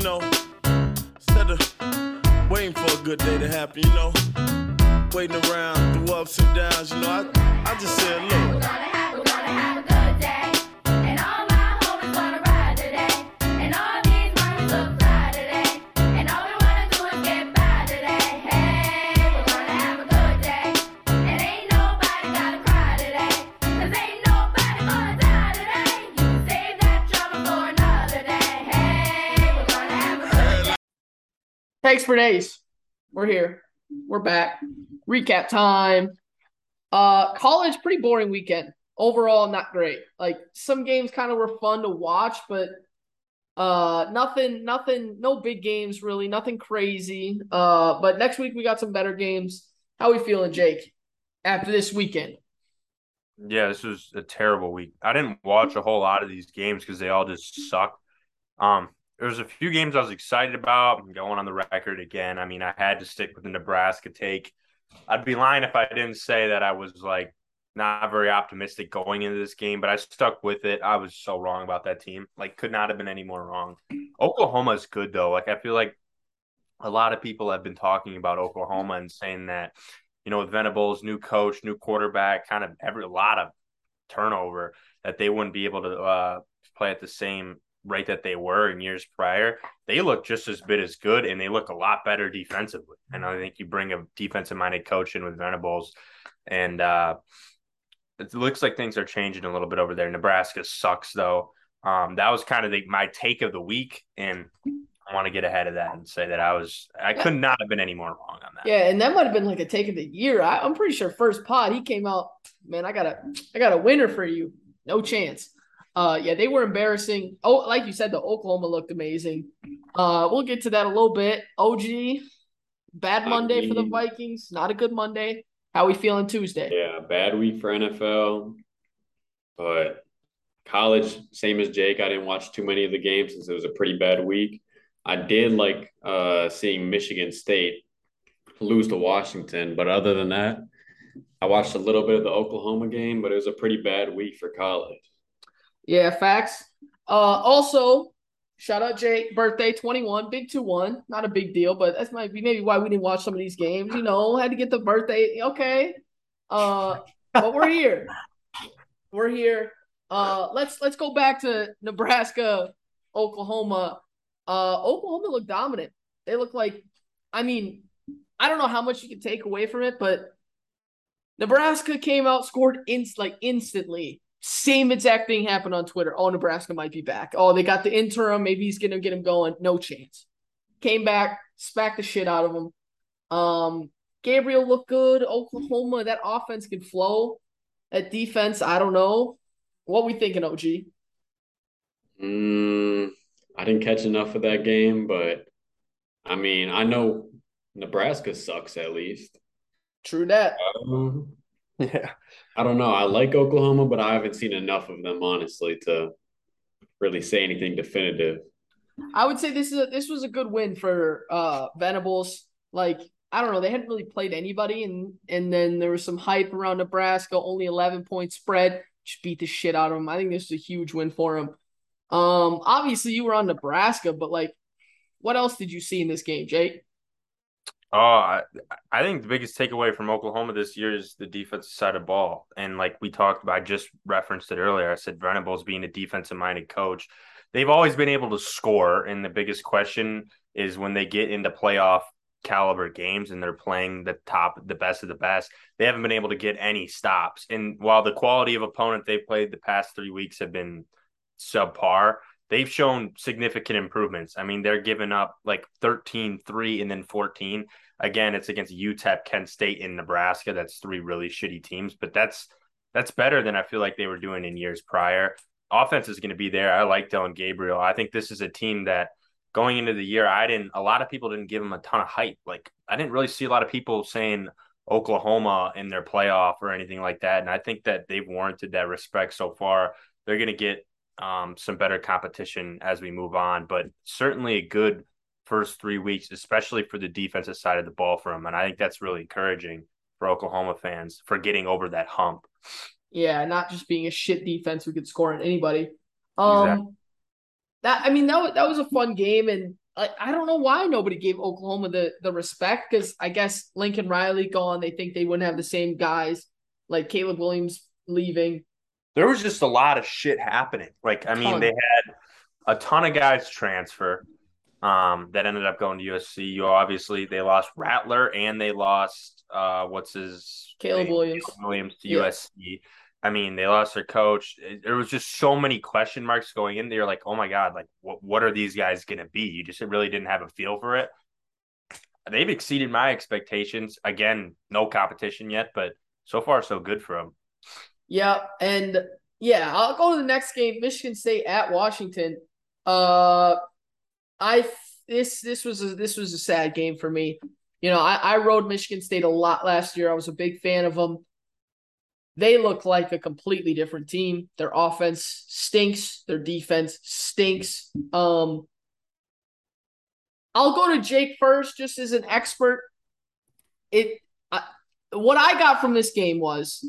you know, instead of waiting for a good day to happen, you know, waiting around through ups and downs, you know, I, I just said, look. Thanks for days. We're here. We're back. Recap time. Uh college pretty boring weekend. Overall not great. Like some games kind of were fun to watch, but uh nothing nothing no big games really, nothing crazy. Uh but next week we got some better games. How we feeling, Jake? After this weekend? Yeah, this was a terrible week. I didn't watch a whole lot of these games because they all just suck. Um, there was a few games I was excited about. Going on the record again. I mean, I had to stick with the Nebraska take. I'd be lying if I didn't say that I was like not very optimistic going into this game, but I stuck with it. I was so wrong about that team. Like, could not have been any more wrong. Oklahoma is good though. Like, I feel like a lot of people have been talking about Oklahoma and saying that, you know, with Venables, new coach, new quarterback, kind of every lot of turnover, that they wouldn't be able to uh, play at the same rate that they were in years prior. They look just as bit as good, and they look a lot better defensively. And I think you bring a defensive minded coach in with Venables, and uh, it looks like things are changing a little bit over there. Nebraska sucks though. Um, that was kind of the, my take of the week, and I want to get ahead of that and say that I was I could not have been any more wrong on that. Yeah, and that might have been like a take of the year. I, I'm pretty sure first pod he came out, man. I got a I got a winner for you. No chance. Uh, yeah, they were embarrassing. Oh, like you said, the Oklahoma looked amazing. Uh, we'll get to that a little bit. OG, bad Monday for the Vikings. Not a good Monday. How we feeling Tuesday? Yeah, bad week for NFL, but college, same as Jake. I didn't watch too many of the games since it was a pretty bad week. I did like uh, seeing Michigan State lose to Washington, but other than that, I watched a little bit of the Oklahoma game, but it was a pretty bad week for college. Yeah, facts. Uh, also, shout out Jake, birthday 21, big 2 1. Not a big deal, but that's might be maybe why we didn't watch some of these games. You know, had to get the birthday. Okay. Uh, but we're here. We're here. Uh, let's let's go back to Nebraska, Oklahoma. Uh, Oklahoma looked dominant. They look like, I mean, I don't know how much you can take away from it, but Nebraska came out, scored in like instantly. Same exact thing happened on Twitter. Oh, Nebraska might be back. Oh, they got the interim. Maybe he's gonna get him going. No chance. Came back, smacked the shit out of him. Um, Gabriel looked good. Oklahoma, that offense can flow. That defense, I don't know. What we thinking, OG? Mm, I didn't catch enough of that game, but I mean, I know Nebraska sucks at least. True that. Um, Yeah. I don't know. I like Oklahoma, but I haven't seen enough of them honestly to really say anything definitive. I would say this is a, this was a good win for uh Venables. Like I don't know, they hadn't really played anybody, and and then there was some hype around Nebraska. Only eleven point spread, just beat the shit out of them. I think this is a huge win for them. Um, obviously you were on Nebraska, but like, what else did you see in this game, Jake? Oh, I, I think the biggest takeaway from Oklahoma this year is the defensive side of ball. And like we talked about, I just referenced it earlier. I said Venables being a defensive minded coach. They've always been able to score. And the biggest question is when they get into playoff caliber games and they're playing the top, the best of the best, they haven't been able to get any stops. And while the quality of opponent they've played the past three weeks have been subpar, they've shown significant improvements. I mean, they're giving up like 13, 3, and then 14. Again, it's against UTEP, Kent State, and Nebraska. That's three really shitty teams, but that's that's better than I feel like they were doing in years prior. Offense is going to be there. I like Dillon Gabriel. I think this is a team that going into the year, I didn't a lot of people didn't give them a ton of hype. Like I didn't really see a lot of people saying Oklahoma in their playoff or anything like that. And I think that they've warranted that respect so far. They're going to get um, some better competition as we move on, but certainly a good first three weeks, especially for the defensive side of the ball for them. And I think that's really encouraging for Oklahoma fans for getting over that hump. Yeah, not just being a shit defense who could score on anybody. Um, Exactly. that I mean that was, that was a fun game, and I, I don't know why nobody gave Oklahoma the the respect because I guess Lincoln Riley gone. They think they wouldn't have the same guys like Caleb Williams leaving. There was just a lot of shit happening. Like I mean, they had a ton of guys transfer um, that ended up going to USC. You obviously they lost Rattler and they lost uh, what's his Caleb name? Williams. Caleb Williams to Yeah. USC. I mean, they lost their coach. It- There was just so many question marks going in there. Like, oh my god, like what what are these guys going to be? You just really didn't have a feel for it. They've exceeded my expectations. Again, no competition yet, but so far so good for them. Yeah, and yeah, I'll go to the next game. Michigan State at Washington. Uh, I this this was a, this was a sad game for me. You know, I, I rode Michigan State a lot last year. I was a big fan of them. They look like a completely different team. Their offense stinks. Their defense stinks. Um, I'll go to Jake first, just as an expert. It I, what I got from this game was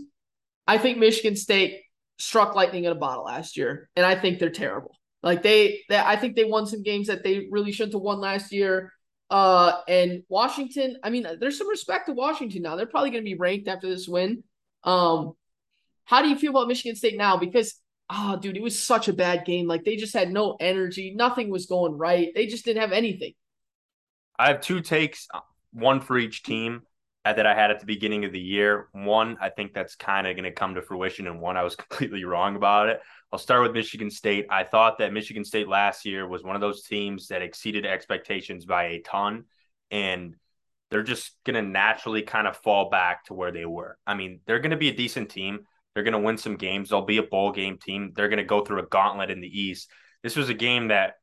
I think Michigan State struck lightning in a bottle last year, and I think they're terrible. Like they, they I think they won some games that they really shouldn't have won last year. Uh, and Washington, I mean, there's some respect to Washington now. They're probably going to be ranked after this win. Um, how do you feel about Michigan State now? Because, oh, dude, it was such a bad game. Like they just had no energy. Nothing was going right. They just didn't have anything. I have two takes, one for each team that I had at the beginning of the year. One, I think that's kind of going to come to fruition, and one, I was completely wrong about it. I'll start with Michigan State. I thought that Michigan State last year was one of those teams that exceeded expectations by a ton, and they're just going to naturally kind of fall back to where they were. I mean, they're going to be a decent team. They're going to win some games. They'll be a bowl game team. They're going to go through a gauntlet in the East. This was a game that,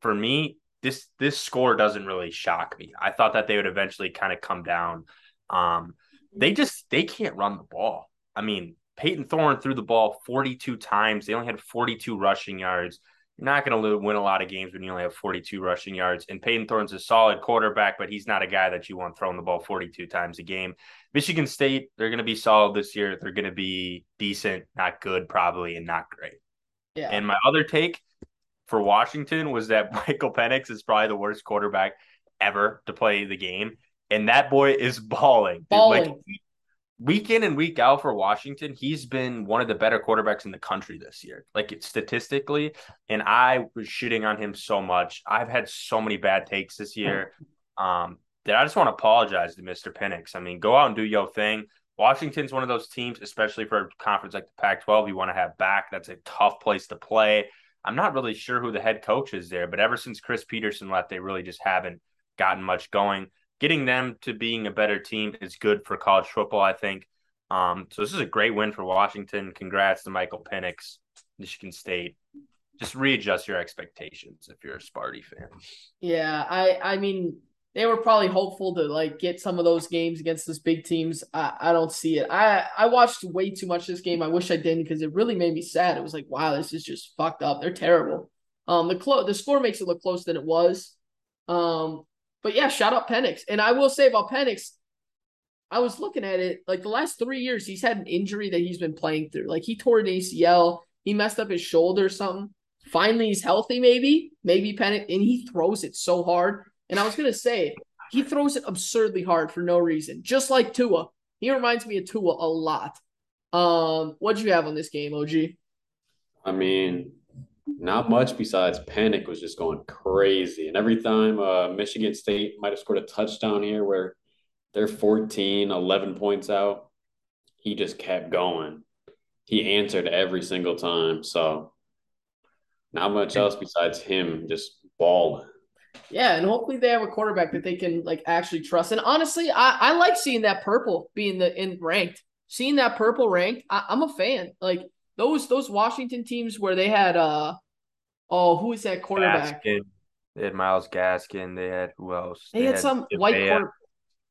for me, this this score doesn't really shock me. I thought that they would eventually kind of come down. Um, they just they can't run the ball. I mean, Payton Thorne threw the ball 42 times. They only had 42 rushing yards. You're not going to win a lot of games when you only have 42 rushing yards. And Payton Thorne's a solid quarterback, but he's not a guy that you want throwing the ball 42 times a game. Michigan State, they're going to be solid this year. They're going to be decent, not good, probably, and not great. Yeah. And my other take for Washington was that Michael Penix is probably the worst quarterback ever to play the game. And that boy is balling. Balling. Like week in and week out for Washington, he's been one of the better quarterbacks in the country this year, like statistically. And I was shitting on him so much. I've had so many bad takes this year um, that I just want to apologize to Mr. Penix. I mean, go out and do your thing. Washington's one of those teams, especially for a conference like the Pac 12, you want to have back. That's a tough place to play. I'm not really sure who the head coach is there, but ever since Chris Petersen left, they really just haven't gotten much going. Getting them to being a better team is good for college football, I think. Um, so this is a great win for Washington. Congrats to Michael Penix, Michigan State. Just readjust your expectations if you're a Sparty fan. Yeah, I I mean they were probably hopeful to like get some of those games against those big teams. I, I don't see it. I I watched way too much this game. I wish I didn't because it really made me sad. It was like, wow, this is just fucked up. They're terrible. Um, the clo- the score makes it look closer than it was. Um, but yeah, shout out Penix. And I will say about Penix, I was looking at it like the last three years, he's had an injury that he's been playing through. Like he tore an ACL, he messed up his shoulder or something. Finally, he's healthy, maybe, maybe Penix, and he throws it so hard. And I was gonna say, he throws it absurdly hard for no reason, just like Tua. He reminds me of Tua a lot. Um, what'd you have on this game, OG? I mean, not much besides Penix was just going crazy. And every time uh, Michigan State might have scored a touchdown here where they're 14, 11 points out, he just kept going. He answered every single time. So, not much else besides him just balling. Yeah, and hopefully they have a quarterback that they can like actually trust. And honestly, I, I like seeing that purple being the in ranked. Seeing that purple ranked, I, I'm a fan. Like those those Washington teams where they had uh oh who is that quarterback? Gaskin. They had Myles Gaskin. They had who else? They, had, some Javea. white quarter.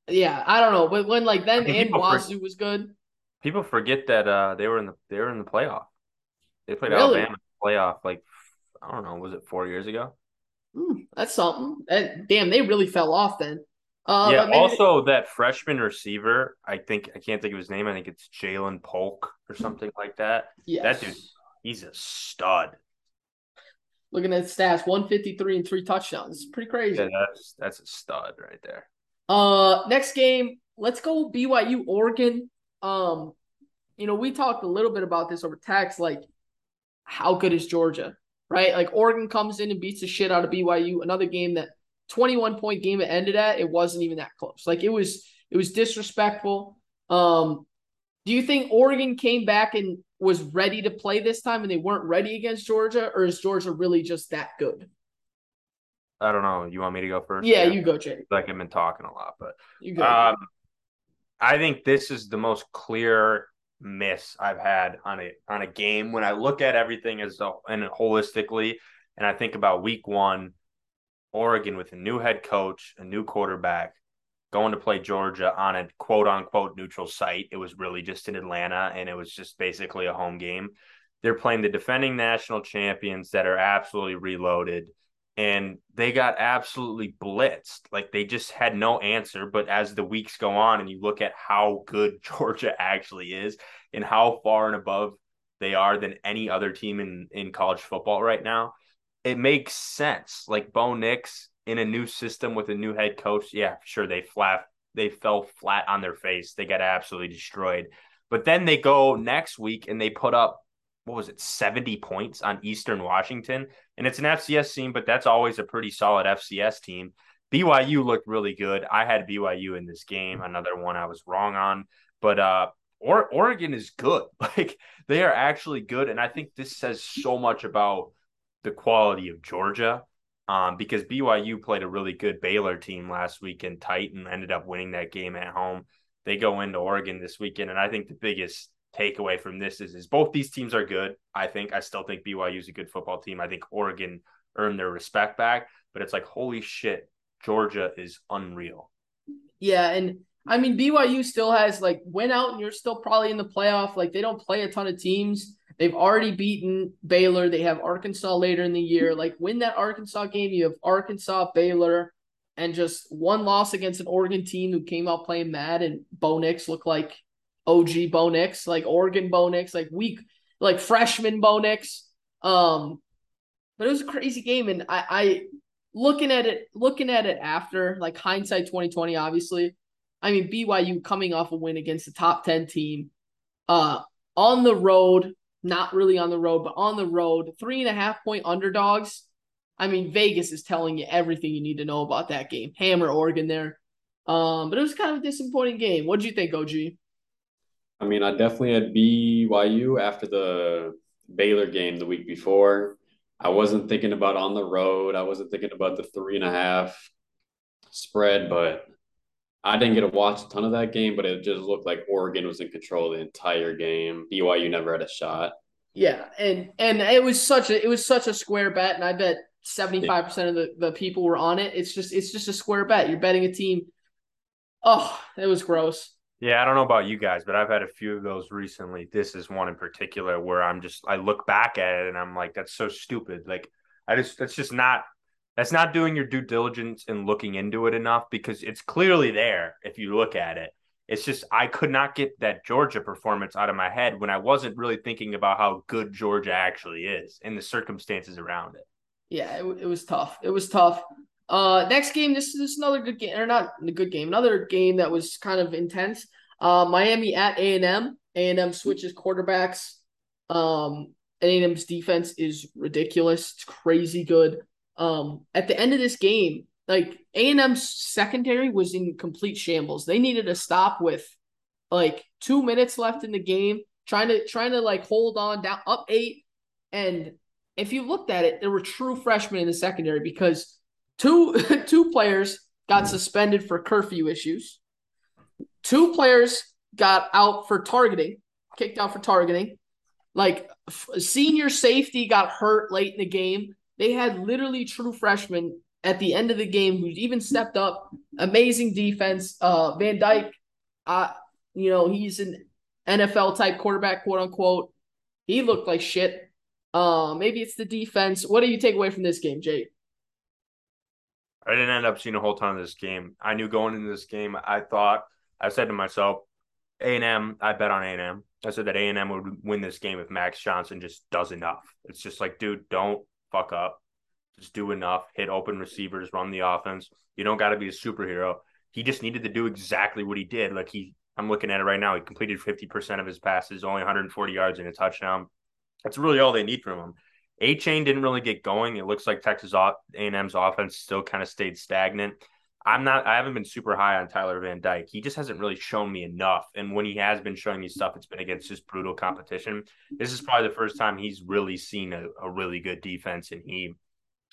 Yeah, I don't know, but when like them I think and people for- Wazoo was good. People forget that uh, they were in the they were in the playoff. They played Really? Alabama in the playoff like I don't know, was it four years ago? Hmm, that's something. That, damn, they really fell off then. Uh, yeah. maybe- Also, that freshman receiver, I think I can't think of his name. I think it's Ja'Lynn Polk or something like that. yes. That dude, he's a stud. Looking at stats, 153 and three touchdowns. It's pretty crazy. Yeah, that's that's a stud right there. Uh, next game, let's go BYU Oregon. Um, you know, we talked a little bit about this over text. Like, how good is Georgia? Right? Like Oregon comes in and beats the shit out of BYU. Another game that 21 point game it ended at, it wasn't even that close. Like it was it was disrespectful. Um, do you think Oregon came back and was ready to play this time and they weren't ready against Georgia, or is Georgia really just that good? I don't know. You want me to go first? Yeah, you go, Jay. Like I've been talking a lot, but You go. um, I think this is the most clear miss I've had on a on a game when I look at everything as a, and holistically, and I think about Week One, Oregon with a new head coach, a new quarterback, going to play Georgia on a quote unquote neutral site. It was really just in Atlanta, and it was just basically a home game. They're playing the defending national champions that are absolutely reloaded and they got absolutely blitzed. Like they just had no answer. But as the weeks go on and you look at how good Georgia actually is and how far and above they are than any other team in, in college football right now, it makes sense. Like Bo Nix in a new system with a new head coach. Yeah, sure. They flat, they fell flat on their face. They got absolutely destroyed. But then they go next week and they put up what was it, 70 points on Eastern Washington. And it's an FCS team, but that's always a pretty solid FCS team. BYU looked really good. I had BYU in this game, another one I was wrong on. But uh or Oregon is good. Like they are actually good. And I think this says so much about the quality of Georgia. Um, because BYU played a really good Baylor team last week and ended up winning that game at home. They go into Oregon this weekend, and I think the biggest takeaway from this is, is both these teams are good. I think I still think BYU is a good football team. I think Oregon earned their respect back, but it's like holy shit, Georgia is unreal. Yeah, and I mean BYU still has like went out and you're still probably in the playoff. Like they don't play a ton of teams. They've already beaten Baylor. They have Arkansas later in the year. Like win that Arkansas game, you have Arkansas, Baylor, and just one loss against an Oregon team who came out playing mad and Bo Nix looked like OG Bo Nix, like Oregon Bo Nix, like weak, like freshman Bo Nix. Um, but it was a crazy game, and I, I looking at it, looking at it after, like hindsight twenty twenty, obviously. I mean BYU coming off a win against the top ten team, uh, on the road, not really on the road, but on the road, three and a half point underdogs. I mean Vegas is telling you everything you need to know about that game. Hammer Oregon there. Um, but it was kind of a disappointing game. What do you think, OG? I mean, I definitely had BYU after the Baylor game the week before. I wasn't thinking about on the road. I wasn't thinking about the three and a half spread, but I didn't get to watch a ton of that game, but it just looked like Oregon was in control the entire game. BYU never had a shot. Yeah, and and it was such a it was such a square bet, and I bet seventy five percent of the, the people were on it. It's just it's just a square bet. You're betting a team. Oh, it was gross. Yeah, I don't know about you guys, but I've had a few of those recently. This is one in particular where I'm just I look back at it and I'm like, that's so stupid. Like I just that's just not that's not doing your due diligence and looking into it enough because it's clearly there if you look at it. It's just I could not get that Georgia performance out of my head when I wasn't really thinking about how good Georgia actually is and the circumstances around it. Yeah, it, it was tough. It was tough. Uh, next game, this, this is another good game, or not a good game, another game that was kind of intense. Uh, Miami at A and M. A and M switches quarterbacks. Um, A and M's defense is ridiculous. It's crazy good. Um, at the end of this game, like A and M's secondary was in complete shambles. They needed to stop with like two minutes left in the game, trying to trying to like hold on down up eight. And if you looked at it, there were true freshmen in the secondary because Two two players got suspended for curfew issues. Two players got out for targeting, kicked out for targeting. Like f- senior safety got hurt late in the game. They had literally true freshmen at the end of the game who even stepped up. Amazing defense. Uh, Van Dyke, uh, you know, he's an NFL type quarterback, quote unquote. He looked like shit. Uh, maybe it's the defense. What do you take away from this game, Jake? I didn't end up seeing a whole ton of this game. I knew going into this game, I thought I said to myself, A and M. I bet on A and I said that A and M would win this game if Max Johnson just does enough. It's just like, dude, don't fuck up. Just do enough, hit open receivers, run the offense. You don't got to be a superhero. He just needed to do exactly what he did. Like he, I'm looking at it right now. He completed 50% of his passes, only 140 yards and a touchdown. That's really all they need from him. A chain didn't really get going. It looks like Texas A&M's offense still kind of stayed stagnant. I'm not. I haven't been super high on Tyler Van Dyke. He just hasn't really shown me enough. And when he has been showing me stuff, it's been against just brutal competition. This is probably the first time he's really seen a, a really good defense, and he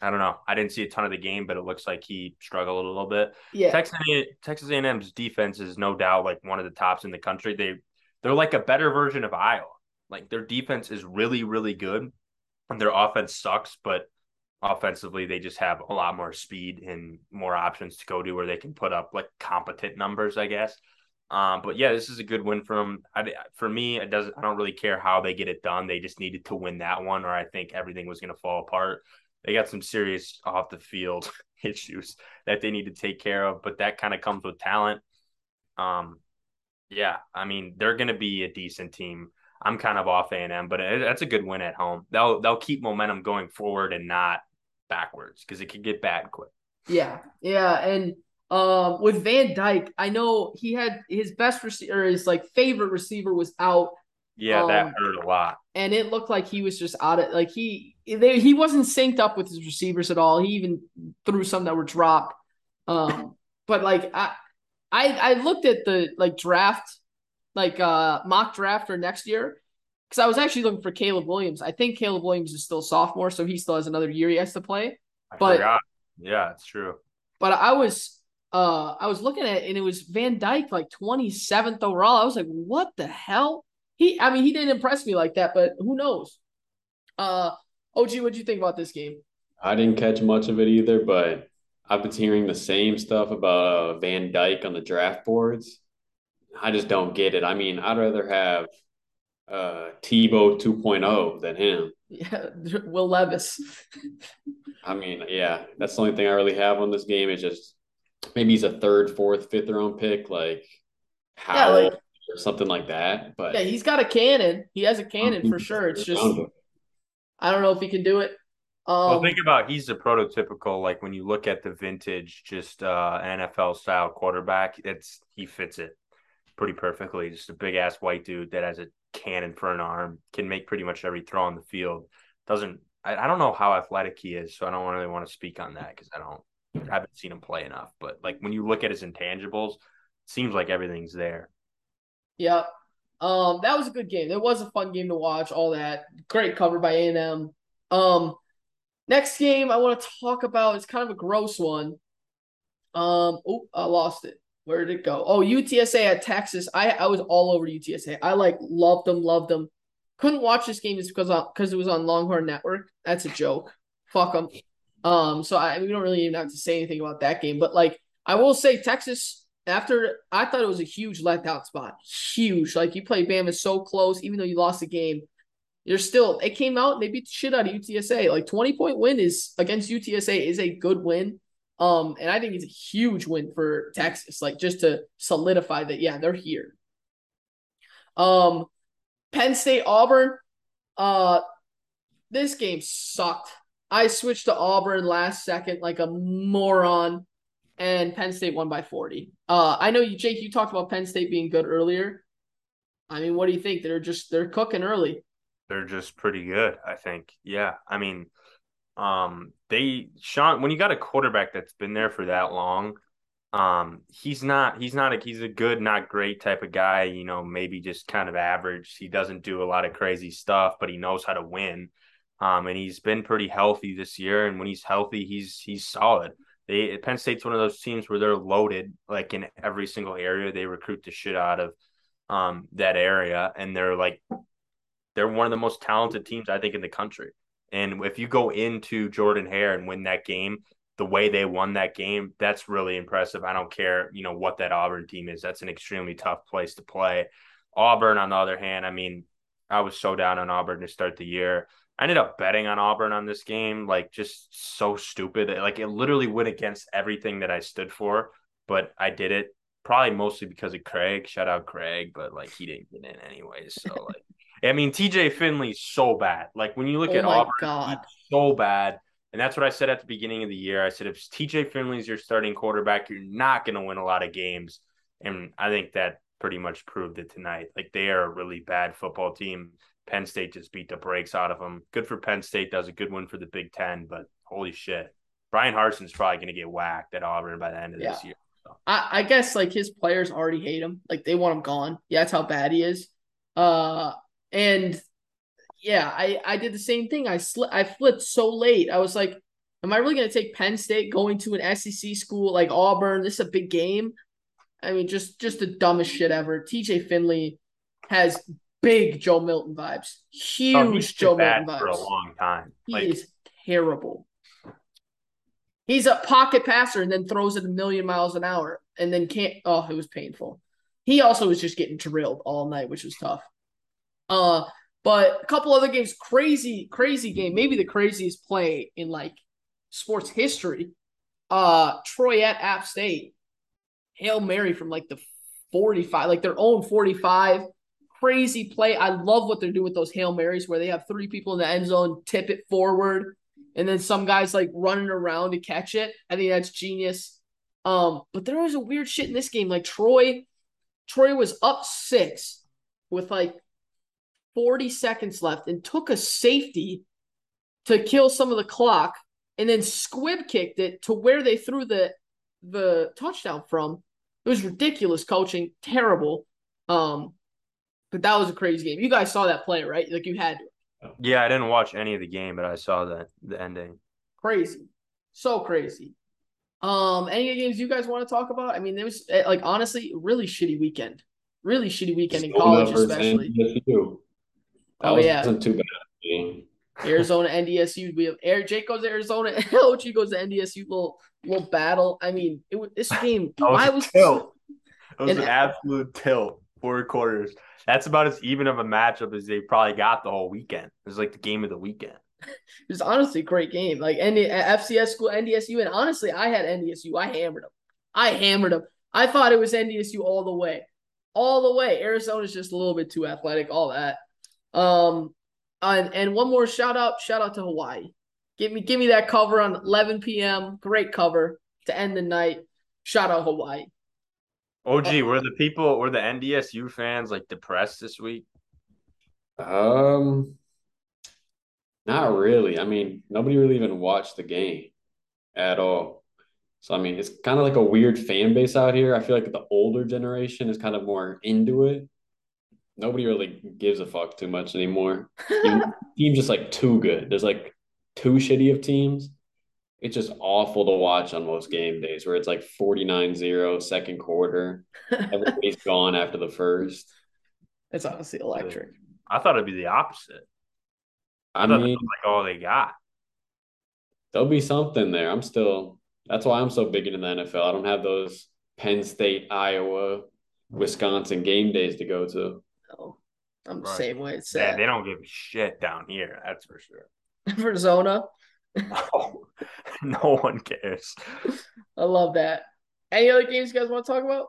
I don't know. I didn't see a ton of the game, but it looks like he struggled a little bit. Yeah. Texas Texas A&M's defense is no doubt like one of the tops in the country. They they're like a better version of Iowa. Like their defense is really really good, and their offense sucks, but offensively they just have a lot more speed and more options to go to where they can put up like competent numbers, I guess. Um, but yeah, this is a good win from. I, for me, it doesn't. I don't really care how they get it done. They just needed to win that one, or I think everything was going to fall apart they got some serious off the field issues that they need to take care of, but that kind of comes with talent. Um, yeah, I mean they're going to be a decent team. I'm kind of off A and M, but it, that's a good win at home. They'll they'll keep momentum going forward and not backwards because it could get bad quick. Yeah, yeah, and um, with Van Dyke, I know he had his best receiver, his like favorite receiver was out. Yeah, um, that hurt a lot. And it looked like he was just out of like he they, he wasn't synced up with his receivers at all. He even threw some that were dropped. Um, but like I, I, I looked at the like draft, like uh mock draft for next year, because I was actually looking for Caleb Williams. I think Caleb Williams is still sophomore, so he still has another year he has to play. I but forgot. yeah, it's true. But I was uh I was looking at it and it was Van Dyke like 27th overall. I was like, what the hell? He I mean he didn't impress me like that, but who knows? Uh OG, what do you think about this game? I didn't catch much of it either, but I've been hearing the same stuff about uh, Van Dyke on the draft boards. I just don't get it. I mean, I'd rather have uh, Tebow 2.0 than him. Yeah, Will Levis. I mean, yeah, that's the only thing I really have on this game. Is just maybe he's a third, fourth, fifth round pick, like Howell yeah, like, or something like that. But yeah, he's got a cannon. He has a cannon for sure. It's just I don't know if he can do it. Um, well, think about he's a prototypical like when you look at the vintage, just uh, NFL style quarterback. It's he fits it pretty perfectly. Just a big ass white dude that has a cannon for an arm, can make pretty much every throw on the field. Doesn't I, I don't know how athletic he is, so I don't really want to speak on that because I don't I haven't seen him play enough. But like when you look at his intangibles, seems like everything's there. Yep. Um, that was a good game. It was a fun game to watch. All that great cover by A and M. Um, next game I want to talk about is kind of a gross one. Um, oh, I lost it. Where did it go? Oh, UTSA at Texas. I I was all over UTSA. I like loved them, loved them. Couldn't watch this game just because because it was on Longhorn Network. That's a joke. Fuck them. Um, so I we don't really even have to say anything about that game. But like I will say, Texas after I thought it was a huge letdown spot. Huge. Like you played Bama so close, even though you lost the game. You're still it came out and they beat the shit out of UTSA. Like 20 point win is against UTSA is a good win. Um, and I think it's a huge win for Texas, like just to solidify that, yeah, they're here. Um, Penn State Auburn, uh, this game sucked. I switched to Auburn last second like a moron and Penn State won by 40. Uh, I know you, Jake, you talked about Penn State being good earlier. I mean, what do you think? They're just they're cooking early. They're just pretty good, I think. Yeah, I mean, um, they Sean when you got a quarterback that's been there for that long, um, he's not he's not a he's a good not great type of guy. You know, maybe just kind of average. He doesn't do a lot of crazy stuff, but he knows how to win. Um, and he's been pretty healthy this year. And when he's healthy, he's he's solid they Penn State's one of those teams where they're loaded like in every single area. They recruit the shit out of um, that area, and they're like they're one of the most talented teams I think in the country. And if you go into Jordan Hare and win that game, the way they won that game, that's really impressive. I don't care, you know, what that Auburn team is. That's an extremely tough place to play. Auburn, on the other hand, I mean, I was so down on Auburn to start the year. I ended up betting on Auburn on this game, like just so stupid. Like it literally went against everything that I stood for, but I did it probably mostly because of Craig. Shout out Craig, but like he didn't get in anyways. So like I mean, TJ Finley's so bad. Like when you look Oh at my Auburn, God. so bad. And that's what I said at the beginning of the year. I said if TJ Finley's your starting quarterback, you're not going to win a lot of games. And I think that pretty much proved it tonight. Like they are a really bad football team. Penn State just beat the brakes out of them. Good for Penn State. Does a good one for the Big Ten, but holy shit. Bryan Harsin's probably going to get whacked at Auburn by the end of this Yeah. year. I, I guess like his players already hate him. Like they want him gone. Yeah, that's how bad he is. Uh, and yeah, I I did the same thing. I sli- I flipped so late. I was like, am I really gonna take Penn State going to an SEC school like Auburn? This is a big game. I mean, just just the dumbest shit ever. TJ Finley has big Joe Milton vibes. Oh, Huge Oh, Joe Milton vibes for a long time. He Like, is terrible. He's a pocket passer and then throws it a million miles an hour and then can't. Oh, it was painful. He also was just getting drilled all night, which was tough. Uh, but a couple other games, crazy, crazy game. Maybe the craziest play in like sports history. Uh, Troy at App State, Hail Mary from like the 45, like their own 45. Crazy play. I love what they're doing with those Hail Marys where they have three people in the end zone, tip it forward, and then some guys like running around to catch it. I think that's genius. Um, but there was a weird shit in this game. Like Troy, Troy was up six with like 40 seconds left and took a safety to kill some of the clock and then squib kicked it to where they threw the the touchdown from. It was ridiculous coaching, terrible. Um, but that was a crazy game. You guys saw that play, right? Like you had to. yeah, I didn't watch any of the game, but I saw the the ending. crazy, so crazy. Um, any games you guys want to talk about? I mean, it was eh, like honestly, really shitty weekend. Really shitty weekend in college, Villanova versus especially. NDSU. That Oh, was, yeah. wasn't too bad. Arizona, NDSU. We have Air. Jake goes to Arizona. OG goes to NDSU. Little little battle. I mean, it was this game. That was I a was tilt. It was And- an absolute tilt. Four quarters. That's about as even of a matchup as they probably got the whole weekend. It was like the game of the weekend. It was honestly a great game. Like ND, FCS school, NDSU, and honestly, I had NDSU. I hammered them. I hammered them. I thought it was NDSU all the way, all the way. Arizona's just a little bit too athletic. All that. Um, and and one more shout out, shout out to Hawaii. Give me give me that cover on 11 p.m. Great cover to end the night. Shout out Hawaii. OG, were the people, were the NDSU fans like depressed this week? Um, not really. I mean, nobody really even watched the game at all. So I mean, it's kind of like a weird fan base out here. I feel like the older generation is kind of more into it. Nobody really gives a fuck too much anymore. Even- teams just like too good. There's like too shitty of teams. It's just awful to watch on most game days where it's like 49-0 second quarter. Everybody's gone after the first. it's honestly electric. I thought it'd be the opposite. I, I thought mean, that like all they got. there'll be something there. I'm still that's why I'm so big into the NFL. I don't have those Penn State, Iowa, Wisconsin game days to go to. I'm the Right. same way. It's Yeah, they don't give a shit down here. That's for sure. Arizona. No, no one cares. I love that. Any other games you guys want to talk about?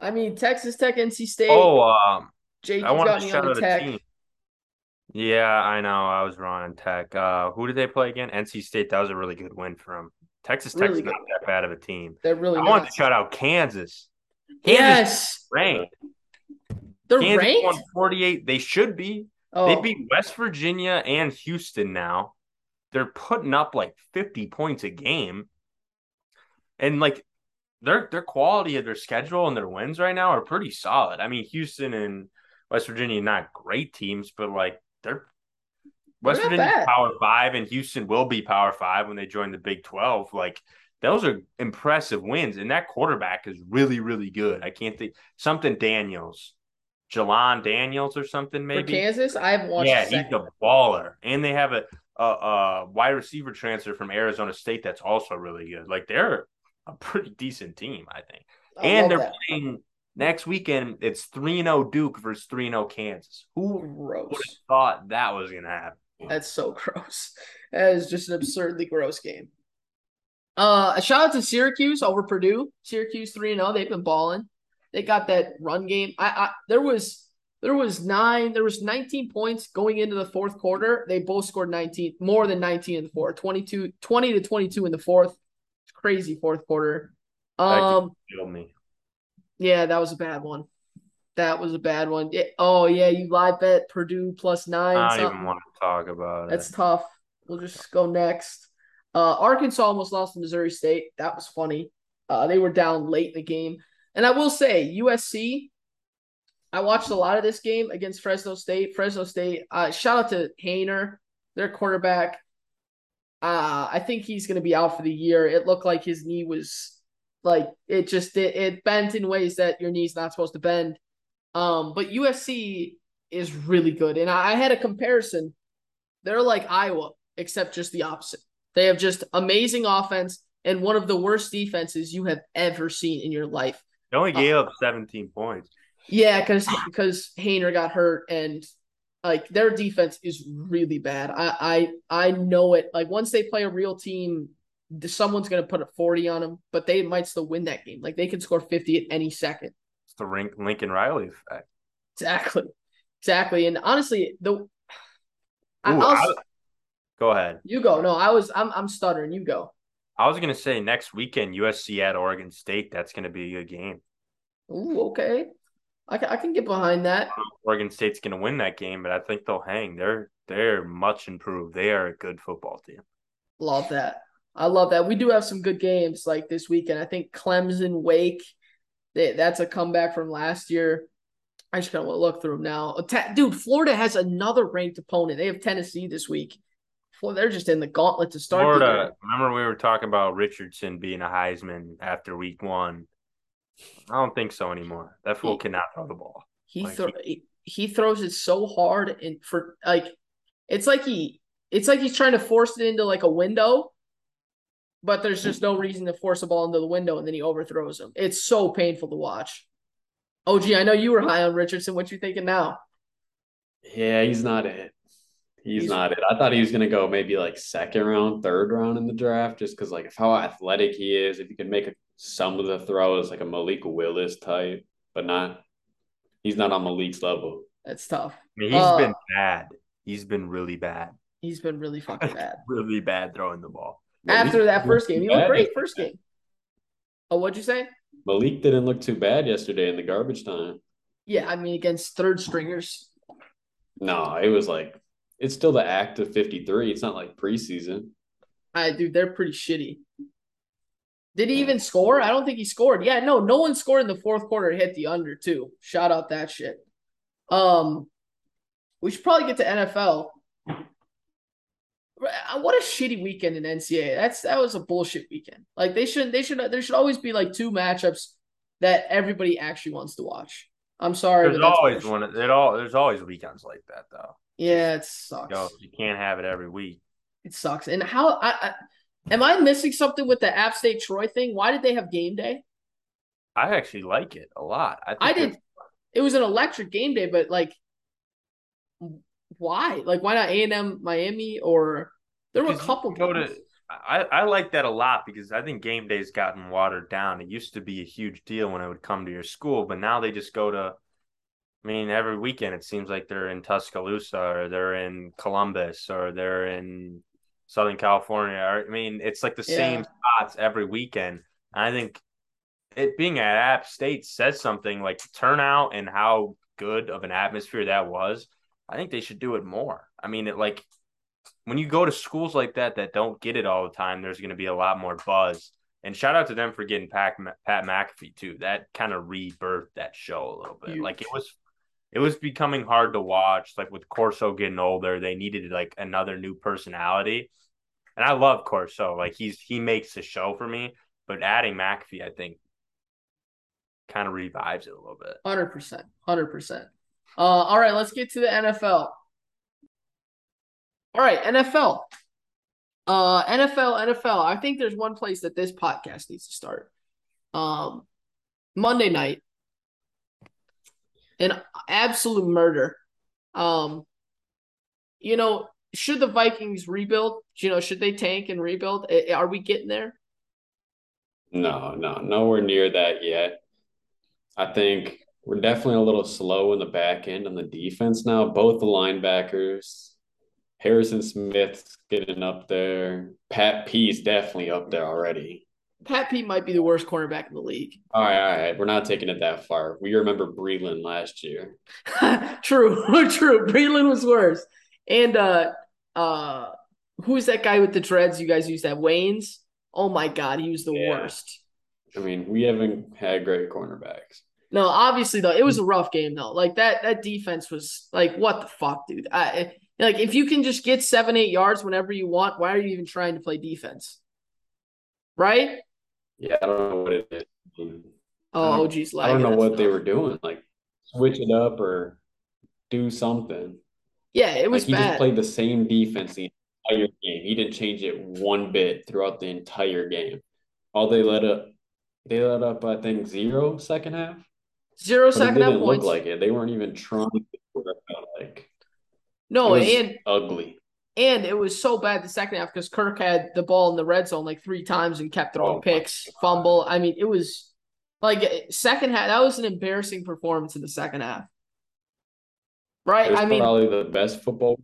I mean, Texas Tech, NC State. Oh, um, Jake, I want to shout out the a Tech. team. Yeah, I know. I was wrong on Tech. Uh, who did they play again? NC State. That was a really good win for them. Texas Tech's Really not that bad of a team. They're really I not. want to shout out Kansas. Kansas yes, ranked. They're Kansas ranked. won 48. They should be. oh, They beat West Virginia and Houston now. They're putting up like 50 points a game. And like their their quality of their schedule and their wins right now are pretty solid. I mean, Houston and West Virginia not great teams, but like they're West not Virginia's bad. Power Five and Houston will be Power Five when they join the Big Twelve. Like those are impressive wins, and that quarterback is really, really good. I can't think something Daniels, Jalon Daniels or something for maybe. Kansas, I haven't watched. Yeah, he's a baller, and they have a, a a wide receiver transfer from Arizona State that's also really good. Like they're a pretty decent team, I think. I and they're that. playing next weekend. It's three and zero Duke versus three and zero Kansas. Who would gross. have thought that was gonna happen? That's so gross. That is just an absurdly gross game. Uh, a shout out to Syracuse over Purdue. Syracuse three and zero. They've been balling. They got that run game. I, I there was there was nine, there was 19 points going into the fourth quarter. They both scored 19, more than 19 in the fourth, 22, 20 to 22 in the fourth. Crazy fourth quarter. Um, me. yeah, that was a bad one. That was a bad one. Yeah, oh yeah, you live bet Purdue plus nine. I don't something. even want to talk about That's it. That's tough. We'll just go next. Uh, Arkansas almost lost to Missouri State. That was funny. Uh, they were down late in the game. And I will say, USC, I watched a lot of this game against Fresno State. Fresno State, uh, shout out to Haener, their quarterback. Uh, I think he's going to be out for the year. It looked like his knee was like it just it, it bent in ways that your knee's not supposed to bend. Um, but USC is really good, and I, I had a comparison. They're like Iowa, except just the opposite. They have just amazing offense and one of the worst defenses you have ever seen in your life. They only uh, gave up 17 points. Yeah, because because Haener got hurt and like their defense is really bad. I I I know it. Like once they play a real team, someone's gonna put a forty on them, but they might still win that game. Like they can score fifty at any second. It's the Rink- Lincoln Riley effect. Exactly, exactly. And honestly, the Ooh, I'll, I- Go ahead. you go. No, I was I'm I'm stuttering. You go. I was gonna say next weekend USC at Oregon State. That's gonna be a good game. Ooh, okay. I can, I can get behind that. Oregon State's gonna win that game, but I think they'll hang. They're they're much improved. They are a good football team. Love that. I love that. We do have some good games like this weekend. I think Clemson, Wake, they, that's a comeback from last year. I just gotta look through them now. Dude, Florida has another ranked opponent. They have Tennessee this week. Well, they're just in the gauntlet to start. Florida. year. Remember we were talking about Richardson being a Heisman after week one. I don't think so anymore. That fool He- cannot throw the ball. He, Like, thro- he he throws it so hard and for like it's like he it's like he's trying to force it into like a window, but there's just no reason to force a ball into the window and then he overthrows him. It's so painful to watch. Oh gee, I know you were high on Richardson. What you thinking now? Yeah, he's not it. He's, He's- not it. I thought he was gonna go maybe like second round, third round in the draft, just because like of how athletic he is. If he can make a, some of the throws, like a Malik Willis type, but not. He's not on Malik's level. That's tough. I mean, he's Uh, been bad. He's been really bad. He's been really fucking bad. Really bad throwing the ball. After that first game, he looked great first game. Oh, what'd you say? Malik didn't look too bad yesterday in the garbage time. Yeah, I mean against third stringers. No, it was like it's still the act of 53. It's not like preseason. I dude, they're pretty shitty. Did he even score? I don't think he scored. Yeah, no, no one scored in the fourth quarter. Hit the under too. Shout out that shit. Um, we should probably get to NFL. Uh, What a shitty weekend in NCAA. That's that was a bullshit weekend. Like they shouldn't. they should there should always be like two matchups that everybody actually wants to watch. I'm sorry, There's but always one. It all. There's always weekends like that though. Yeah, it sucks. Yo, you can't have it every week. It sucks. And how I, I am I missing something with the App State Troy thing? Why did they have game day? I actually like it a lot. I, I did. It was an electric game day, but like, why? Like, why not A and M Miami or there were a couple go games. to I, I like that a lot because I think game day's gotten watered down. It used to be a huge deal when it would come to your school, but now they just go to I mean, every weekend it seems like they're in Tuscaloosa or they're in Columbus or they're in Southern California. Or, I mean, it's like the same spots every weekend. And I think it being at App State says something like turnout and how good of an atmosphere that was. I think they should do it more. I mean, it like when you go to schools like that that don't get it all the time, there's going to be a lot more buzz. And shout out to them for getting Pat, Pat McAfee too. That kind of rebirthed that show a little bit. Huge. Like it was, it was becoming hard to watch. Like with Corso getting older, they needed like another new personality. And I love Corso. Like he's he makes the show for me. But adding McAfee, I think, kind of revives it a little bit. Hundred percent, hundred percent. Uh, all right, let's get to the NFL. All right, NFL. Uh, NFL, NFL. I think there's one place that this podcast needs to start. Um, Monday night, an absolute murder. Um, you know, should the Vikings rebuild? You know, should they tank and rebuild? Are we getting there? No, no, nowhere near that yet. I think we're definitely a little slow in the back end on the defense now. Both the linebackers, Harrison Smith's getting up there. Pat P's definitely up there already. Pat Pete might be the worst cornerback in the league. All right, all right. We're not taking it that far. We remember Breeland last year. true, true. Breeland was worse. And uh uh who's that guy with the dreads you guys used that? Waynes? Oh my god, he was the Yeah. worst. I mean, we haven't had great cornerbacks. No, obviously though, it was a rough game though. Like that that defense was like, what the fuck, dude? I like if you can just get seven, eight yards whenever you want, why are you even trying to play defense? Right? Yeah, I don't know what it is. I mean, Oh, OG's I don't know what they were doing. Like switch it up or do something. Yeah, it was Like he bad. just played the same defense the entire game. He didn't change it one bit throughout the entire game. All they let up, they let up, I think, zero second half. Zero second half didn't look points. like it. They weren't even trying to like. no, it was and ugly. And it was so bad the second half because Kirk had the ball in the red zone like three times and kept throwing Oh picks, fumble. I mean, it was like eh, second half. That was an embarrassing performance in the second half. Right? I mean, probably the best football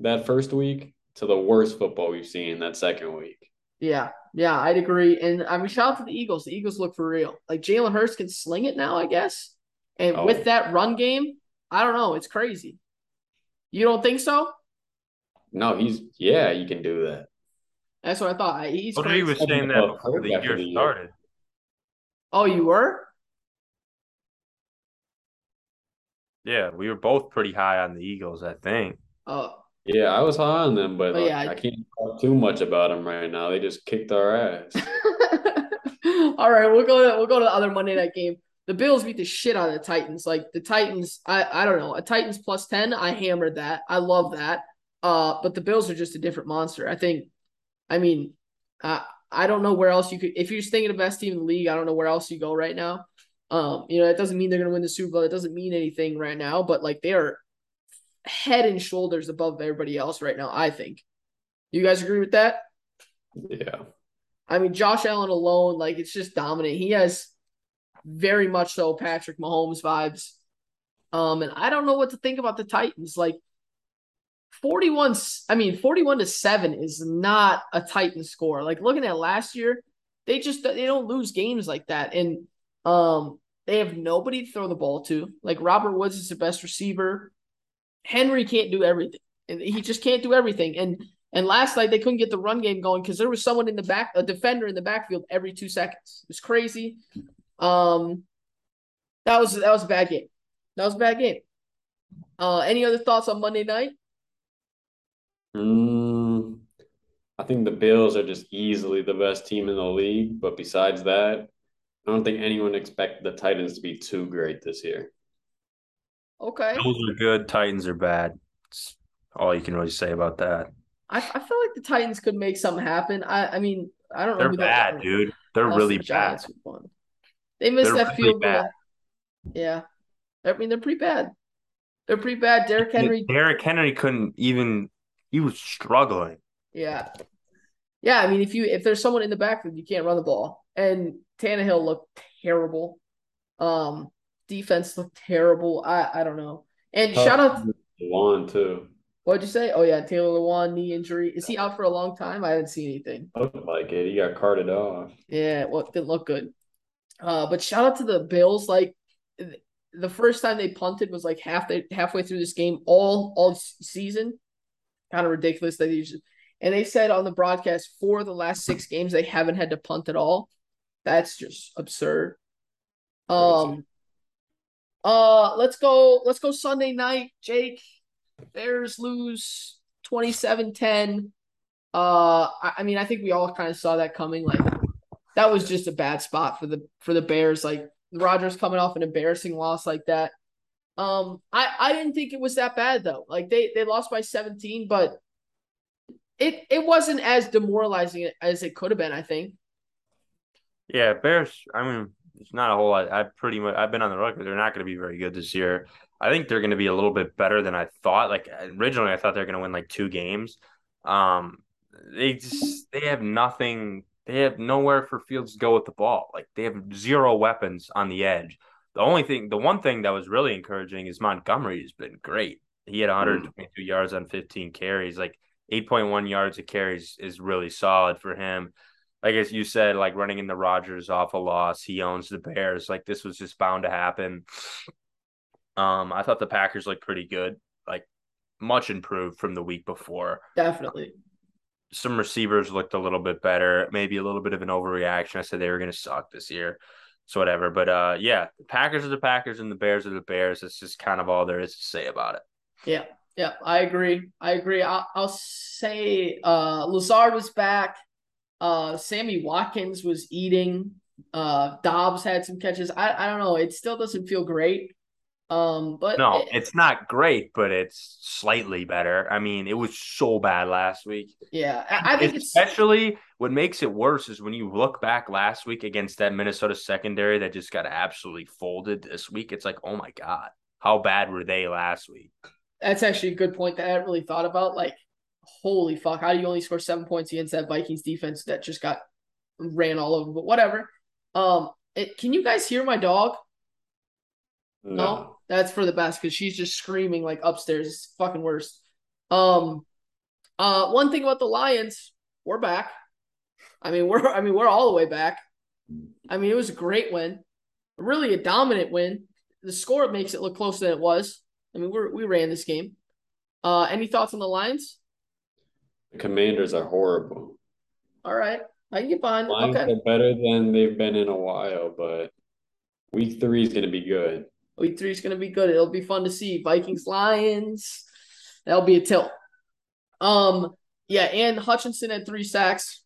that first week to the worst football we've seen that second week. Yeah, yeah, I'd agree. And I mean, shout out to the Eagles. The Eagles look for real. Like Jalen Hurts can sling it now, I guess. And Oh. with that run game, I don't know. It's crazy. You don't think so? No, he's yeah, you can do that. That's what I thought. He's Well, he was saying that before the year the year. started. Oh, you were? Yeah, we were both pretty high on the Eagles, I think. Oh, Yeah, I was high on them, but Oh, like, yeah, I- I can't talk too much about them right now. They just kicked our ass. All right, we'll go to we'll go to the other Monday night game. The Bills beat the shit out of the Titans. Like the Titans, I I don't know. A Titans plus 10, I hammered that. I love that. Uh, but the Bills are just a different monster. I think I mean, uh, I don't know where else you could if you're just thinking of best team in the league, I don't know where else you go right now. Um, you know, it doesn't mean they're gonna win the Super Bowl. It doesn't mean anything right now, but like they are head and shoulders above everybody else right now, I think. You guys agree with that? Yeah. I mean, Josh Allen alone, like it's just dominant. He has very much so Patrick Mahomes vibes. Um, and I don't know what to think about the Titans. Like 41, I mean, 41 to 7 is not a Titan score. Like looking at last year, they just they don't lose games like that. And um they have nobody to throw the ball to. Like Robert Woods is the best receiver. Henry can't do everything. And he just can't do everything. And and last night they couldn't get the run game going because there was someone in the back, a defender in the backfield every two seconds. It was crazy. Um, that was that was a bad game. That was a bad game. Uh, any other thoughts on Monday night? Mm, I think the Bills are just easily the best team in the league. But besides that, I don't think anyone expected the Titans to be too great this year. Okay, Bills are good, Titans are bad. That's all you can really say about that. I, I feel like the Titans could make something happen. I I mean I don't know. They're bad, dude. They're really the bad. Giants week one. They missed They're that really field goal. Yeah, I mean they're pretty bad. They're pretty bad. Derrick Henry. Derrick Henry couldn't even. He was struggling. Yeah. Yeah, I mean, if you if there's someone in the backfield, you can't run the ball. And Tannehill looked terrible. Um, defense looked terrible. I I don't know. And shout out, Juwan too. what'd you say? Oh yeah, Taylor Lewan knee injury. Is he out for a long time? I haven't seen anything. Looked like it. He got carted off. Yeah, well, didn't look good. Uh, but shout out to the Bills. Like th- the first time they punted was like half the, halfway through this game, all all season. Kind of ridiculous that just and they said on the broadcast for the last six games they haven't had to punt at all. That's just absurd. Um. Uh, let's go. Let's go Sunday night, Jake. Bears lose 27-10. Uh, I, I mean, I think we all kind of saw that coming. Like that was just a bad spot for the for the Bears. Like Rodgers coming off an embarrassing loss like that. Um, I I didn't think it was that bad though. Like they they lost by 17, but it it wasn't as demoralizing as it could have been. I think. Yeah, Bears. I mean, it's not a whole lot. I pretty much. I've been on the record. They're not going to be very good this year. I think they're going to be a little bit better than I thought. Like originally, I thought they were going to win like two games. Um, they just they have nothing. They have nowhere for Fields to go with the ball. Like they have zero weapons on the edge. The only thing, the one thing that was really encouraging is Montgomery's been great. He had 122 mm. yards on 15 carries. Like 8.1 yards of carries is really solid for him. Like as you said, like running into Rodgers off a loss, he owns the Bears. Like this was just bound to happen. Um, I thought the Packers looked pretty good, like much improved from the week before. Definitely. Some receivers looked a little bit better, maybe a little bit of an overreaction. I said they were going to suck this year, so whatever. But uh, yeah, the Packers are the Packers and the Bears are the Bears. It's just kind of all there is to say about it. Yeah, yeah, I agree. I agree. I'll, I'll say uh, Lazard was back. Uh, Sammy Watkins was eating. Uh, Doubs had some catches. I, I don't know. It still doesn't feel great. Um, but no, it, it's not great, but it's slightly better. I mean, it was so bad last week. Yeah, I, I think especially what makes it worse is when you look back last week against that Minnesota secondary that just got absolutely folded this week. It's like, oh my god, how bad were they last week? That's actually a good point that I hadn't really thought about. Like, holy fuck, how do you only score seven points against that Vikings defense that just got ran all over? But whatever. Um, it, can you guys hear my dog? No. no? That's for the best because she's just screaming like upstairs. It's fucking worse. Um, uh, one thing about the Lions, we're back. I mean, we're I mean, we're all the way back. I mean, it was a great win, really a dominant win. The score makes it look closer than it was. I mean, we we ran this game. Uh, any thoughts on the Lions? The Commanders are horrible. All right, I can get behind. Lions okay. are better than they've been in a while, but week three is going to be good. Week three is going to be good. It'll be fun to see Vikings Lions. That'll be a tilt. Um, yeah, and Hutchinson had three sacks.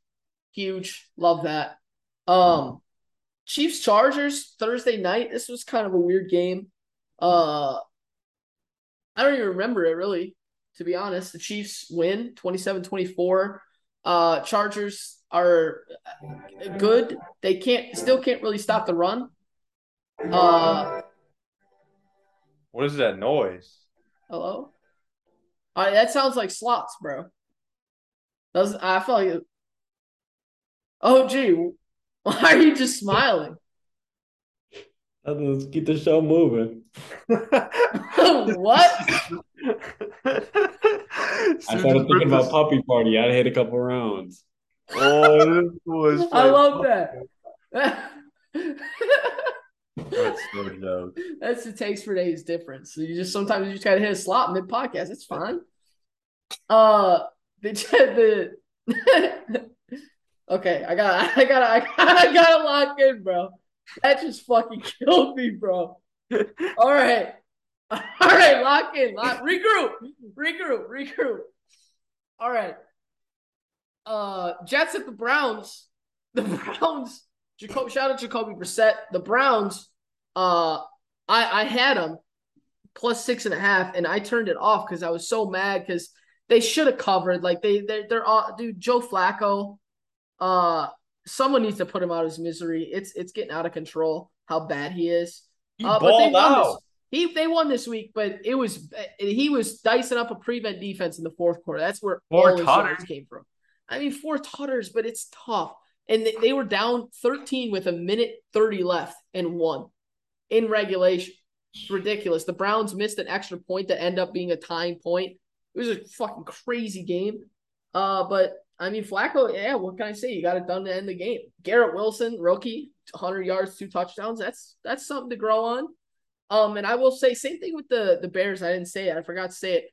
Huge. Love that. Um, Chiefs Chargers Thursday night. This was kind of a weird game. Uh, I don't even remember it really, to be honest. The Chiefs win 27 24. Uh, Chargers are good. They can't, still can't really stop the run. Uh, what is that noise? Hello? Uh, that sounds like slots, bro. Does I feel like Oh gee, why are you just smiling? Let's keep the show moving. what? I started thinking about puppy party. I hit a couple rounds. Oh, this was. I love that. That's no joke. That's the taste for days difference. So you just sometimes you just gotta hit a slot mid podcast. It's fine. Uh, the the. okay, I got I got I got I gotta lock in, bro. That just fucking killed me, bro. All right, all right, lock in, lock, regroup, regroup, regroup. All right. Uh, Jets at the Browns. The Browns. Jacob, shout out Jacoby Brissett. The Browns uh, I I had them plus six and a half, and I turned it off because I was so mad because they should have covered. Like they they they're all dude Joe Flacco. Uh, someone needs to put him out of his misery. It's it's getting out of control how bad he is. He uh, but they won this. He they won this week, but it was he was dicing up a prevent defense in the fourth quarter. That's where four all tutters came from. I mean, four totters, but it's tough. And they, they were down 13 with a minute 30 left and won in regulation. Ridiculous. The Browns missed an extra point that ended up being a tying point. It was a fucking crazy game. Uh, but I mean, Flacco, yeah, what can I say? You got it done to end the game. Garrett Wilson, rookie, 100 yards, two touchdowns. That's that's something to grow on. Um, and I will say, same thing with the the Bears. I didn't say it. I forgot to say it.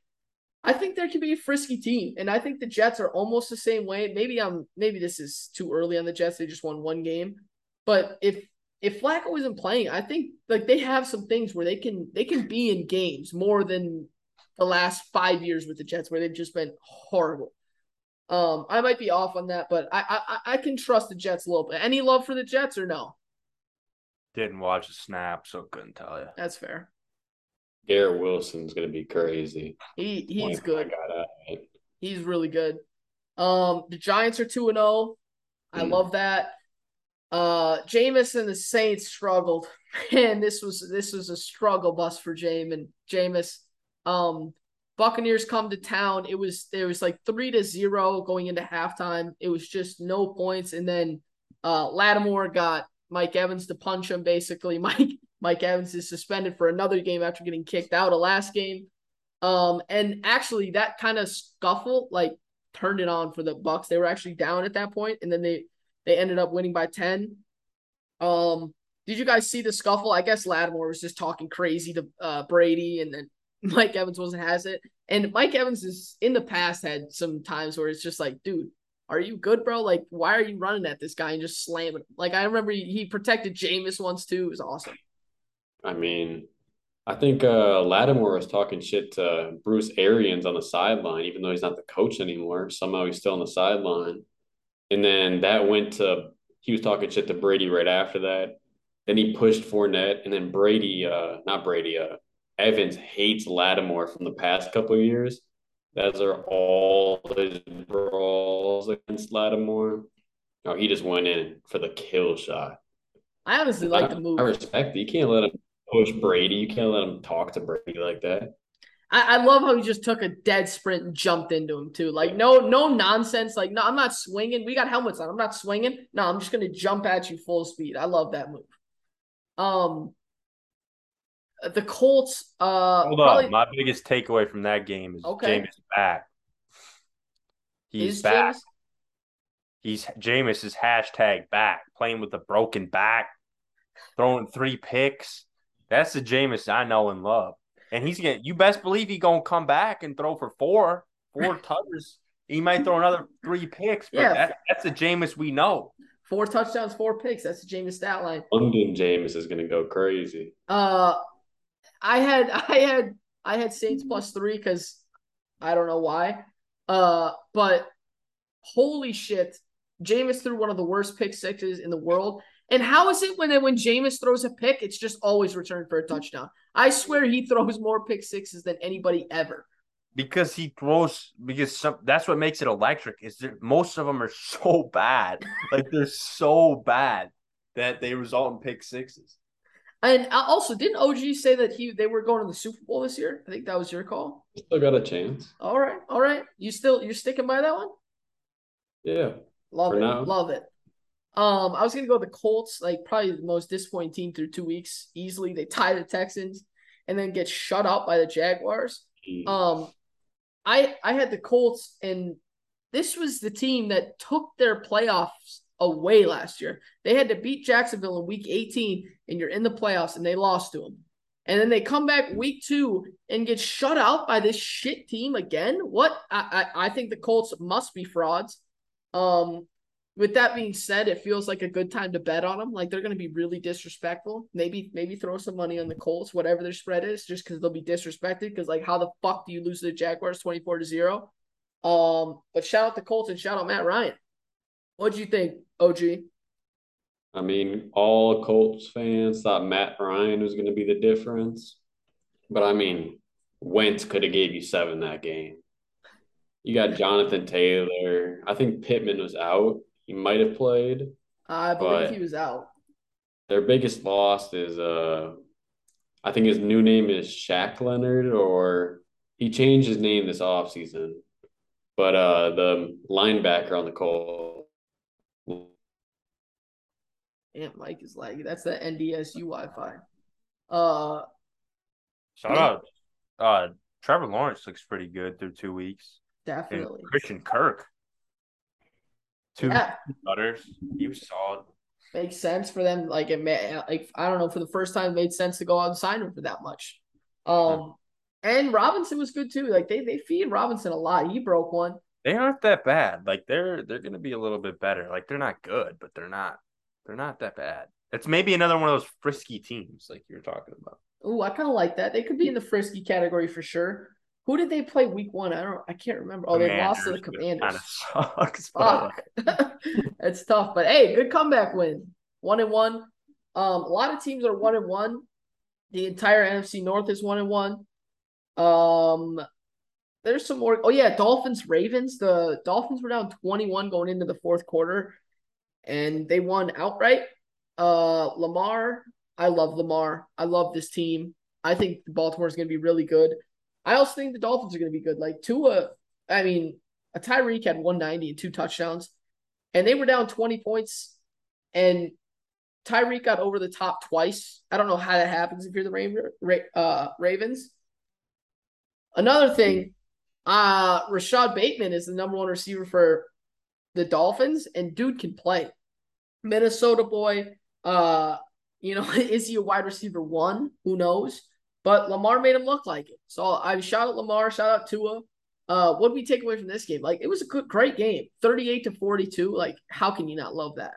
I think there could be a frisky team, and I think the Jets are almost the same way. Maybe I'm maybe this is too early on the Jets. They just won one game, but if if Flacco isn't playing, I think like they have some things where they can they can be in games more than the last five years with the Jets where they've just been horrible. Um, I might be off on that, but I I I can trust the Jets a little bit. Any love for the Jets or no? Didn't watch a snap, so couldn't tell you. That's fair. Garrett Wilson's gonna be crazy. He he's good. He's really good. Um, the Giants are two and zero. Oh. I mm. love that. Uh, Jameis and the Saints struggled. and this was this was a struggle bus for Jameis. Jameis. Um, Buccaneers come to town. It was there was like three to zero going into halftime. It was just no points, and then uh, Lattimore got Mike Evans to punch him. Basically, Mike Mike Evans is suspended for another game after getting kicked out of last game. Um, and actually that kind of scuffle like turned it on for the Bucs. They were actually down at that point, and then they they ended up winning by 10. Um, did you guys see the scuffle? I guess Lattimore was just talking crazy to uh, Brady, and then Mike Evans wasn't has it. And Mike Evans is in the past had some times where it's just like, dude, are you good, bro? Like, why are you running at this guy and just slamming? Him? Like, I remember he, he protected Jameis once too. It was awesome. I mean, I think uh, Lattimore was talking shit to Bruce Arians on the sideline, even though he's not the coach anymore. Somehow he's still on the sideline. And then that went to he was talking shit to Brady right after that. Then he pushed Fournette, and then Brady, uh, not Brady, uh, Evans hates Lattimore from the past couple years. Those are all his brawls against Lattimore. No, he just went in for the kill shot. I honestly like the move. I respect it. You can't let him push Brady. You can't let him talk to Brady like that. I, I love how he just took a dead sprint and jumped into him too. Like no, no nonsense. Like no, I'm not swinging. We got helmets on. I'm not swinging. No, I'm just gonna jump at you full speed. I love that move. Um, the Colts. Uh, Hold probably, on. My biggest takeaway from that game is Okay. Jameis back. He's is back. Jameis- He's Jameis is hashtag back, playing with a broken back, throwing three picks. That's the Jameis I know and love. And he's gonna you best believe he gonna come back and throw for four, four touchdowns. He might throw another three picks, but Yeah. that, that's the Jameis we know. four touchdowns, four picks. That's the Jameis stat line. London James is gonna go crazy. Uh, I had I had I had Saints plus three because I don't know why. Uh, but holy shit, Jameis threw one of the worst pick sixes in the world. And how is it when when Jameis throws a pick, it's just always returned for a touchdown? I swear he throws more pick sixes than anybody ever. Because he throws because some that's what makes it electric. Is that most of them are so bad, like they're so bad that they result in pick sixes. And also, didn't OG say that he they were going to the Super Bowl this year? I think that was your call. Still got a chance. All right, all right. You still you're sticking by that one? Yeah. Love it. now. Love it. Um, I was gonna go the Colts, like probably the most disappointing team through two weeks. Easily, they tie the Texans and then get shut out by the Jaguars. Um, I I had the Colts, and this was the team that took their playoffs away last year. They had to beat Jacksonville in Week 18, and you're in the playoffs, and they lost to them. And then they come back Week Two and get shut out by this shit team again. What I I, I think the Colts must be frauds. Um, with that being said, it feels like a good time to bet on them. Like they're going to be really disrespectful. Maybe maybe throw some money on the Colts, whatever their spread is, just because they'll be disrespected. Because like, how the fuck do you lose to the Jaguars twenty four to zero? Um, but shout out the Colts and shout out Matt Ryan. What do you think, OG? I mean, all Colts fans thought Matt Ryan was going to be the difference, but I mean, Wentz could have gave you seven that game. You got Jonathan Taylor. I think Pittman was out. He might have played. I believe But- he was out. Their biggest loss is uh, I think his new name is Shaq Leonard, or he changed his name this offseason. But uh, the linebacker on the Colts. Damn, Mike is like that's the NDSU Wi-Fi. Uh, Shout out, uh, Trevor Lawrence looks pretty good through two weeks. And definitely. Christian Kirk, two Yeah, butters. He was solid. makes sense for them. Like it may, like I don't know, for the first time, it made sense to go out and sign him for that much. Um, and Robinson was good too. Like they they feed Robinson a lot. He broke one. They aren't that bad. Like they're they're gonna be a little bit better. Like they're not good, but they're not they're not that bad. It's maybe another one of those frisky teams like you're talking about. Ooh, I kind of like that. They could be in the frisky category for sure. Who did they play week one? I don't. I can't remember. Oh, they lost to the Commanders. Kind of sucks. but, Fuck. it's tough, but hey, good comeback win. One and one. Um, a lot of teams are one and one. The entire NFC North is one and one. Um, there's some more. Oh yeah, Dolphins Ravens. The Dolphins were down 21 going into the fourth quarter, and they won outright. Uh, Lamar. I love Lamar. I love this team. I think Baltimore is going to be really good. I also think the Dolphins are going to be good. Like Tua, I mean, a Tyreek had 190 and two touchdowns, and they were down 20 points, and Tyreek got over the top twice. I don't know how that happens if you're the uh, Ravens. Another thing, uh, Rashod Bateman is the number one receiver for the Dolphins, and dude can play. Minnesota boy, uh, you know, is he a wide receiver one? Who knows? But Lamar made him look like it. So I shout out Lamar, shout out Tua. Uh, what did we take away from this game? Like it was a good, great game, thirty-eight to forty-two. Like how can you not love that?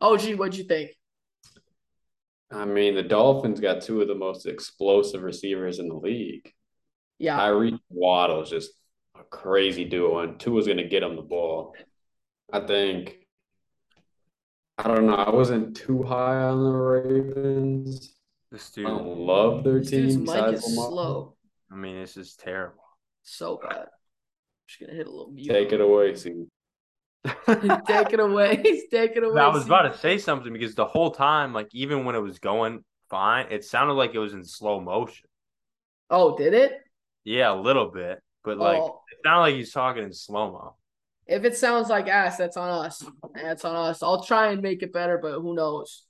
Oh, gee, what'd you think? I mean, the Dolphins got two of the most explosive receivers in the league. Yeah, Tyreek Waddle is just a crazy duo, and two Tua's going to get him the ball. I think. I don't know. I wasn't too high on the Ravens. This I don't love their this team. mic besides is Lamar. slow, I mean, this is terrible. so bad. Just gonna hit a little mute. Take it away, see. Take it away. Take it away. I was about to say something because the whole time, like even when it was going fine, it sounded like it was in slow motion. Oh, did it? Yeah, a little bit, but like oh, it sounded like he's talking in slow mo. if it sounds like ass, that's on us. That's on us. I'll try and make it better, but who knows?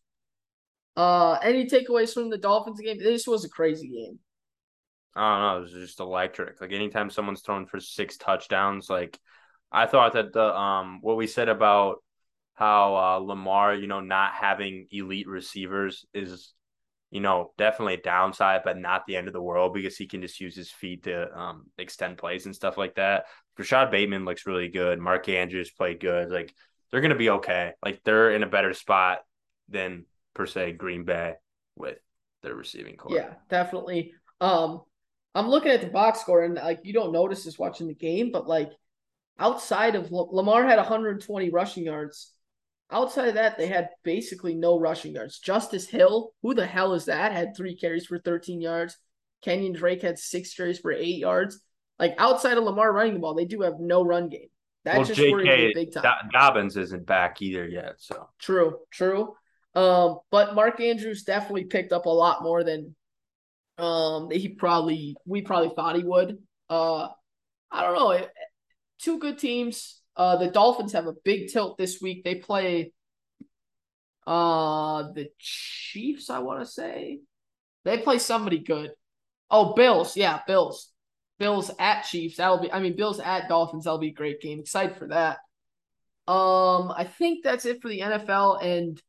Uh, any takeaways from the Dolphins game? This was a crazy game. I don't know. It was just electric. Like anytime someone's thrown for six touchdowns, like I thought that the um what we said about how uh, Lamar, you know, not having elite receivers is, you know, definitely a downside, but not the end of the world because he can just use his feet to um extend plays and stuff like that. Rashod Bateman looks really good. Mark Andrews played good. Like they're gonna be okay. Like they're in a better spot than per se Green Bay with their receiving core. Yeah, definitely. Um, I'm looking at the box score and like you don't notice this watching the game, but like outside of Lamar had 120 rushing yards. Outside of that, they had basically no rushing yards. Justice Hill, who the hell is that? Had three carries for 13 yards. Kenyon Drake had six carries for eight yards. Like outside of Lamar running the ball, they do have no run game. That well, just J.K. big time. Do- Dobbins isn't back either yet, so True, true. Um, but Mark Andrews definitely picked up a lot more than um he probably we probably thought he would. Uh, I don't know. Two good teams. Uh, the Dolphins have a big tilt this week. They play uh the Chiefs. I want to say they play somebody good. Oh, Bills. Yeah, Bills. Bills at Chiefs. That'll be. I mean, Bills at Dolphins. That'll be a great game. Excited for that. Um, I think that's it for the NFL. And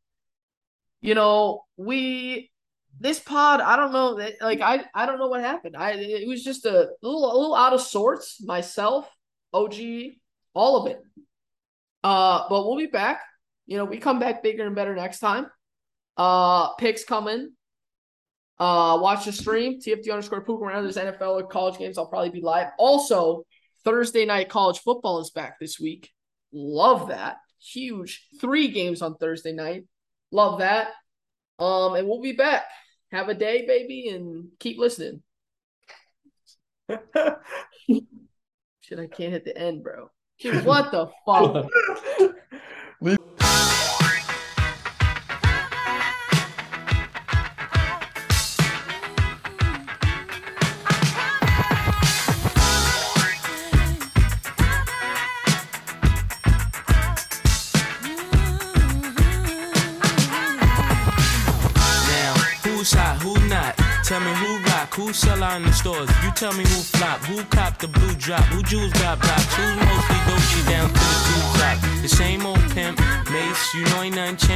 you know, we this pod. I don't know. that- Like I, I don't know what happened. I it was just a little, a little out of sorts. Myself, OG, all of it. Uh, but we'll be back. You know, we come back bigger and better next time. Uh, picks coming. Uh, watch the stream. TFT underscore poop around. There's NFL or college games. I'll probably be live. Also, Thursday night college football is back this week. Love that. Huge. Three games on Thursday night. Love that. Um, and we'll be back. Have a day, baby, and keep listening. Shit, I can't hit the end, bro. Dude, what the fuck? tell me who flop, who cop the blue drop, who jewels got blocks, who's mostly Dolce down to the two top. The same old pimp, mace, you know ain't nothing changed.